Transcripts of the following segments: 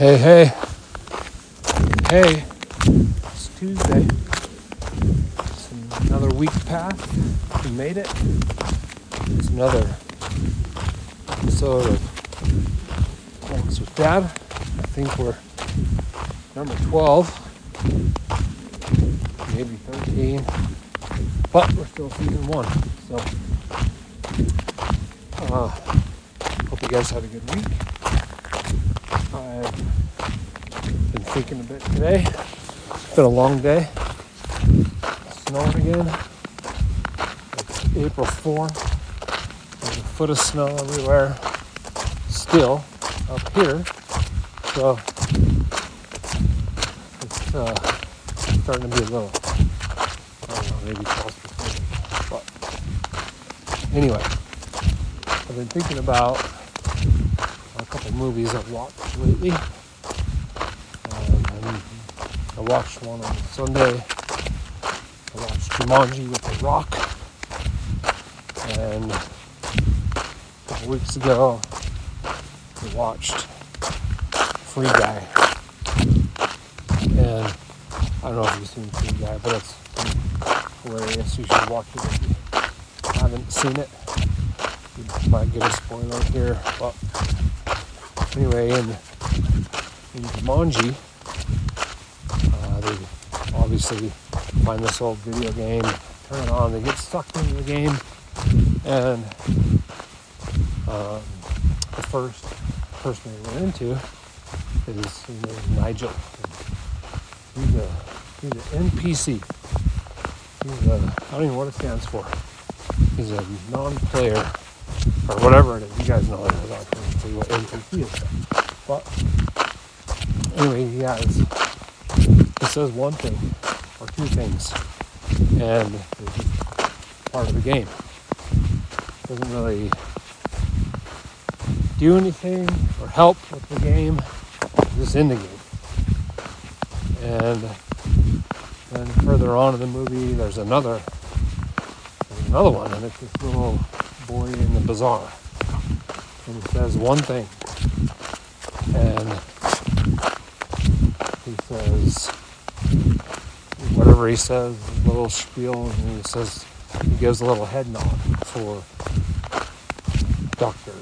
Hey, hey. Hey. It's Tuesday. It's another week past. We made it. It's another episode of Talks with Dad. I think we're number 12, maybe 13, but we're still season one. So, uh, hope you guys had a good week. I've thinking a bit today. It's been a long day. Snowing again. It's April 4. There's a foot of snow everywhere. Still up here. So it's uh, starting to be a little, I don't know, maybe claustrophobic. But anyway, I've been thinking about a couple movies I've watched lately. Watched one on Sunday. I watched Jumanji with The Rock. And a couple weeks ago, I watched Free Guy. And I don't know if you've seen Free Guy, but it's hilarious. You should watch it if you haven't seen it. You might get a spoiler here, but anyway, in in Jumanji, obviously find this old video game, turn it on, they get sucked into the game, and um, the first person they run into is name is Nigel. He's a he's an NPC. He's a I don't even know what it stands for. He's a non-player or whatever it is. You guys know what it is. I tell you what NPC is. But anyway, he has he says one thing things, and it's part of the game. Doesn't really do anything or help with the game. Just in the game. And then further on in the movie, there's another there's another one, and it's this little boy in the bazaar. And he says one thing. And he says whatever he says, a little spiel, and he says he gives a little head nod for Dr.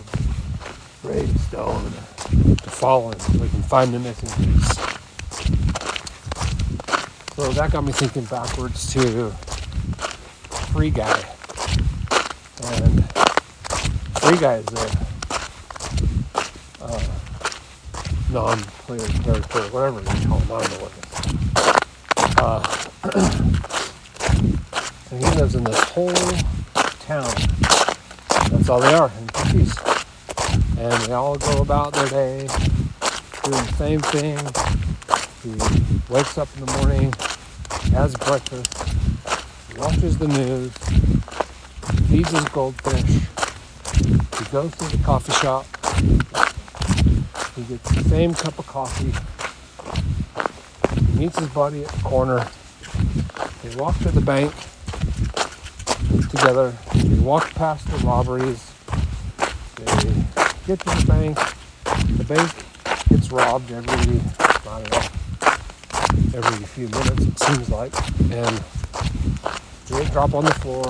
Bravestone to follow so we can find the missing piece. So that got me thinking backwards to Free Guy. And Free Guy is a uh, non-player character, whatever they call him, I don't know what it is. Uh, and he lives in this whole town. That's all they are, NPCs. And they all go about their day doing the same thing. He wakes up in the morning, has breakfast, watches the news, feeds his goldfish, he goes to the coffee shop, he gets the same cup of coffee, he meets his buddy at the corner, they walk to the bank together, they walk past the robberies, they get to the bank, the bank gets robbed every, I don't know, every few minutes it seems like, and they drop on the floor,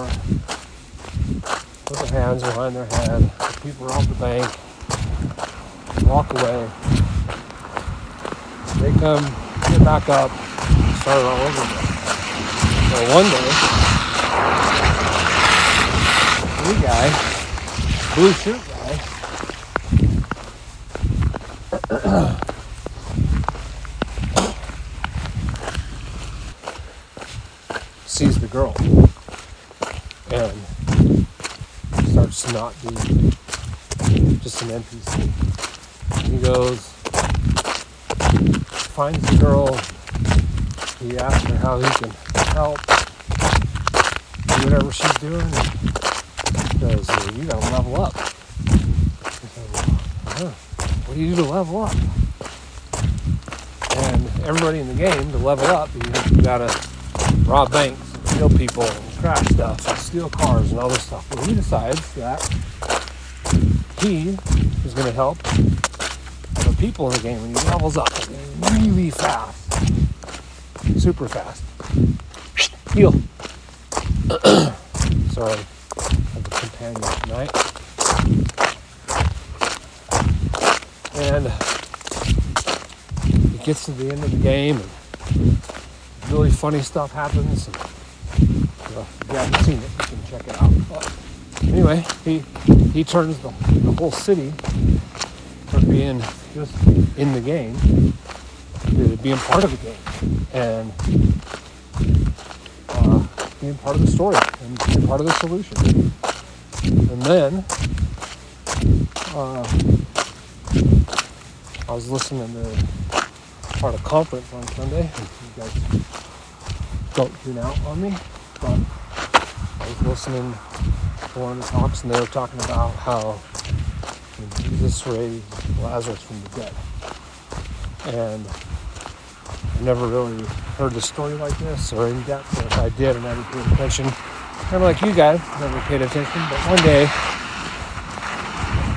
put their hands behind their head, the people rob the bank, walk away. They come, get back up, start all over again. So one day, blue guy, blue shirt guy, sees the girl. And starts to not be just an NPC. He goes, finds the girl, he asks her how he can help, do whatever she's doing. Goes, well, you gotta level up. Huh, what do you do to level up? And everybody in the game, to level up, you, you gotta rob banks, and steal people, and crash stuff, and steal cars, and all this stuff. But he decides that he is to help the people in the game and he levels up really fast, super fast. Heal. Sorry, I have a companion tonight. And it gets to the end of the game and really funny stuff happens. And, well, if you haven't seen it, you can check it out. But anyway, he he turns the, the whole city from being just in the game to being part of the game and uh, being part of the story and being part of the solution. And then uh, I was listening to part of conference on Sunday. You guys don't tune out on me, but I was listening to one of the talks and they were talking about how Jesus raised Lazarus from the dead. And I never really heard the story like this or in depth, or if I did I never paid attention, kind of like you guys, never paid attention, but one day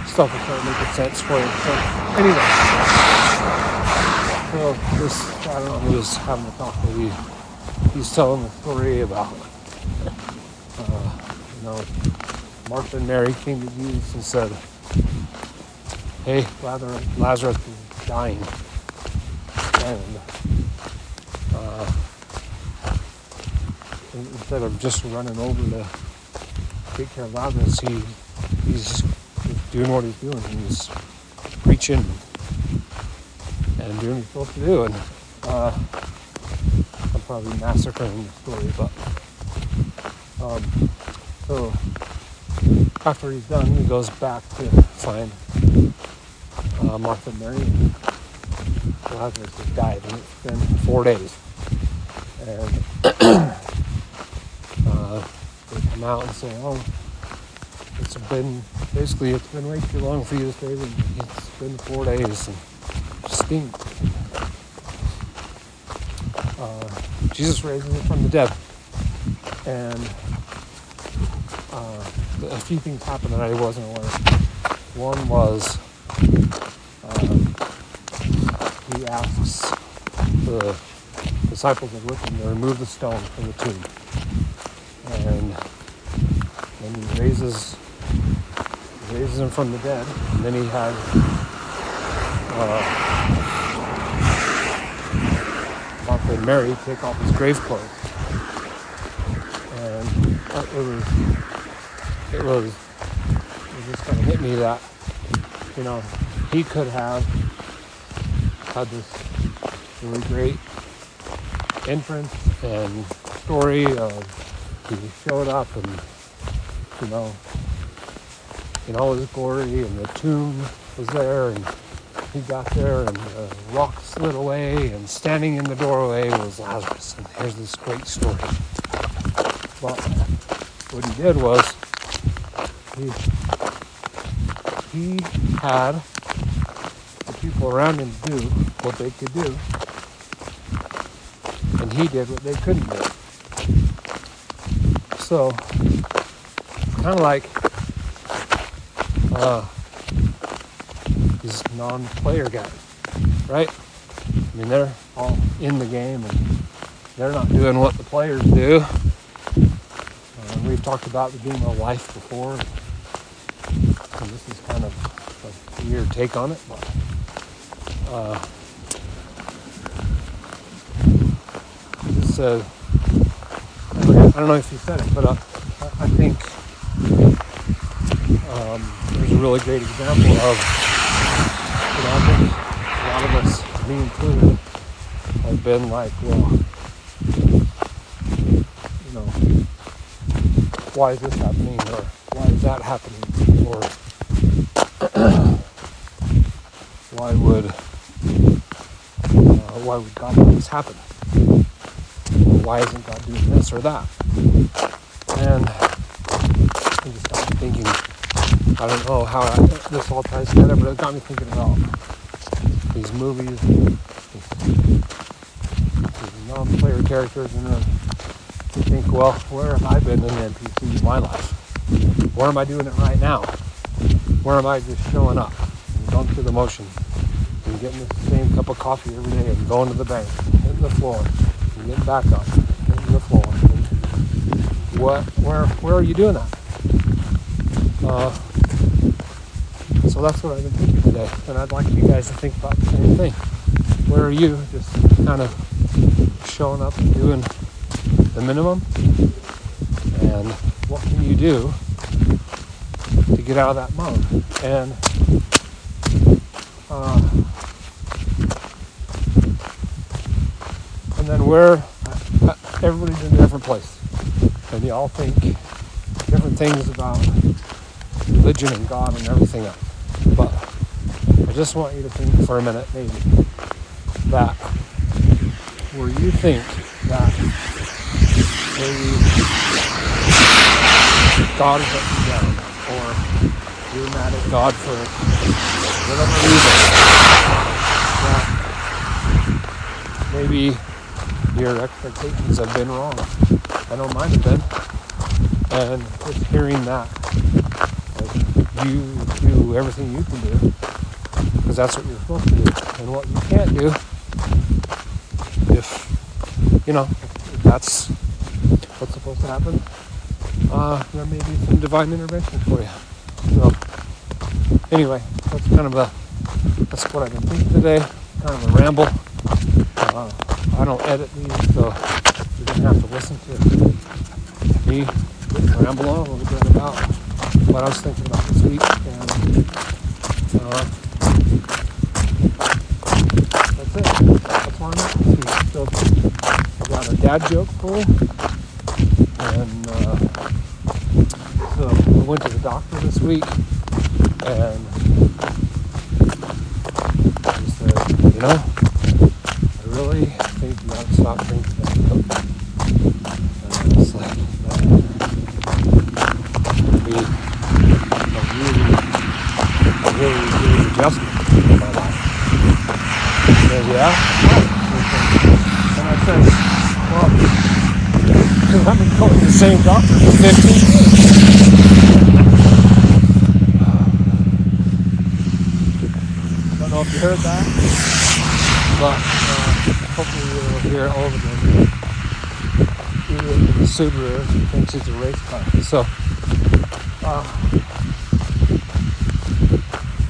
stuff will start making sense for you. So anyway, so this, I don't know who was having a talk, but he, he's telling the story about, uh, you know, Martha and Mary came to Jesus and said, hey, Lazarus, Lazarus is dying. And uh, instead of just running over to take care of Lazarus, he, he's doing what he's doing. He's preaching and doing what he's supposed to do. And uh, I'm probably massacring the story, but um, so after he's done, he goes back to find uh, Martha and Mary. And Lazarus has died, and it's been four days. And come out and say, "Oh, it's been basically it's been way too long for you to stay. And it's been four days and stink." Uh, Jesus raises it from the dead, and uh, a few things happened that I wasn't aware. of. One was um, he asks the disciples that were with him to remove the stone from the tomb. And he raises raises him from the dead. And then he had uh, Martha and Mary take off his grave clothes. And it was it was it just kind of hit me that you know he could have had this really great entrance and story of he showed up and you know in all his glory and the tomb was there and he got there and the rock slid away and standing in the doorway was Lazarus and here's this great story. But what he did was he he had the people around him do what they could do, and he did what they couldn't do. So, kind of like uh, these non-player guys, right? I mean, they're all in the game and they're not doing what the players do. Uh, we've talked about the game of life before. And this is kind of a weird take on it, but uh, uh, I don't know if you said it, but I think um, there's a really great example of you know, a lot of us, me included, have been like, well, you know, why is this happening or why is that happening or why would uh, why would God let this happen? Why isn't God doing this or that? And I just me thinking. I don't know how I, this all ties together, but it got me thinking about these movies, these, non-player characters, and then you think, well, where have I been in the NPC in my life? Where am I doing it right now? Where am I just showing up and going through the motions and getting the same cup of coffee every day and going to the bank, hitting the floor, and getting back up, hitting the floor. What? Where? Where are you doing that? Uh, so that's what I've been thinking today, and I'd like you guys to think about the same thing. Where are you? Just kind of showing up and doing the minimum, and what can you do to get out of that mode? And uh, and then where uh, everybody's in a different place, and you all think different things about religion and God and everything else. I just want you to think for a minute, maybe, that where you think that maybe God is let you down, or you're mad at God for whatever reason, that maybe your expectations have been wrong. I know mine have been. And just hearing that, like you do everything you can do, because that's what you're supposed to do. And what you can't do, if, you know, if that's what's supposed to happen, uh, there may be some divine intervention for you. So, anyway, that's kind of a, that's what I've been thinking today, kind of a ramble. Uh, I don't edit these, so you're to have to listen to me ramble on a little bit about what I was thinking about this week. And uh, that's it. Week. So I got a dad joke you. And uh, so I went to the doctor this week and he said, you know, I really think you got to stop drinking that Coke. And I was like, man, be a really, a really, really adjustment in my life. He said, yeah? And I said, well, because I've been going to the same 15 years. Don't know if you heard that, but uh, hopefully you'll hear it over again. The Subaru thinks it's a race car. So, uh,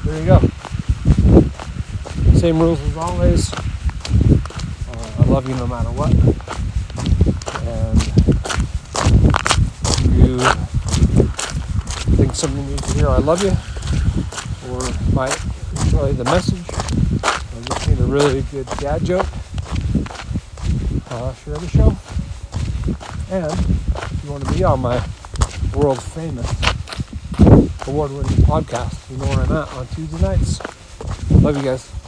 there you go. Same rules as always. Uh, I love you no matter what. And if you something needs to hear, I love you, or might enjoy the message, or just need a really good dad joke, uh, share the show. And if you want to be on my world famous award winning podcast, you know where I'm at on Tuesday nights. Love you guys.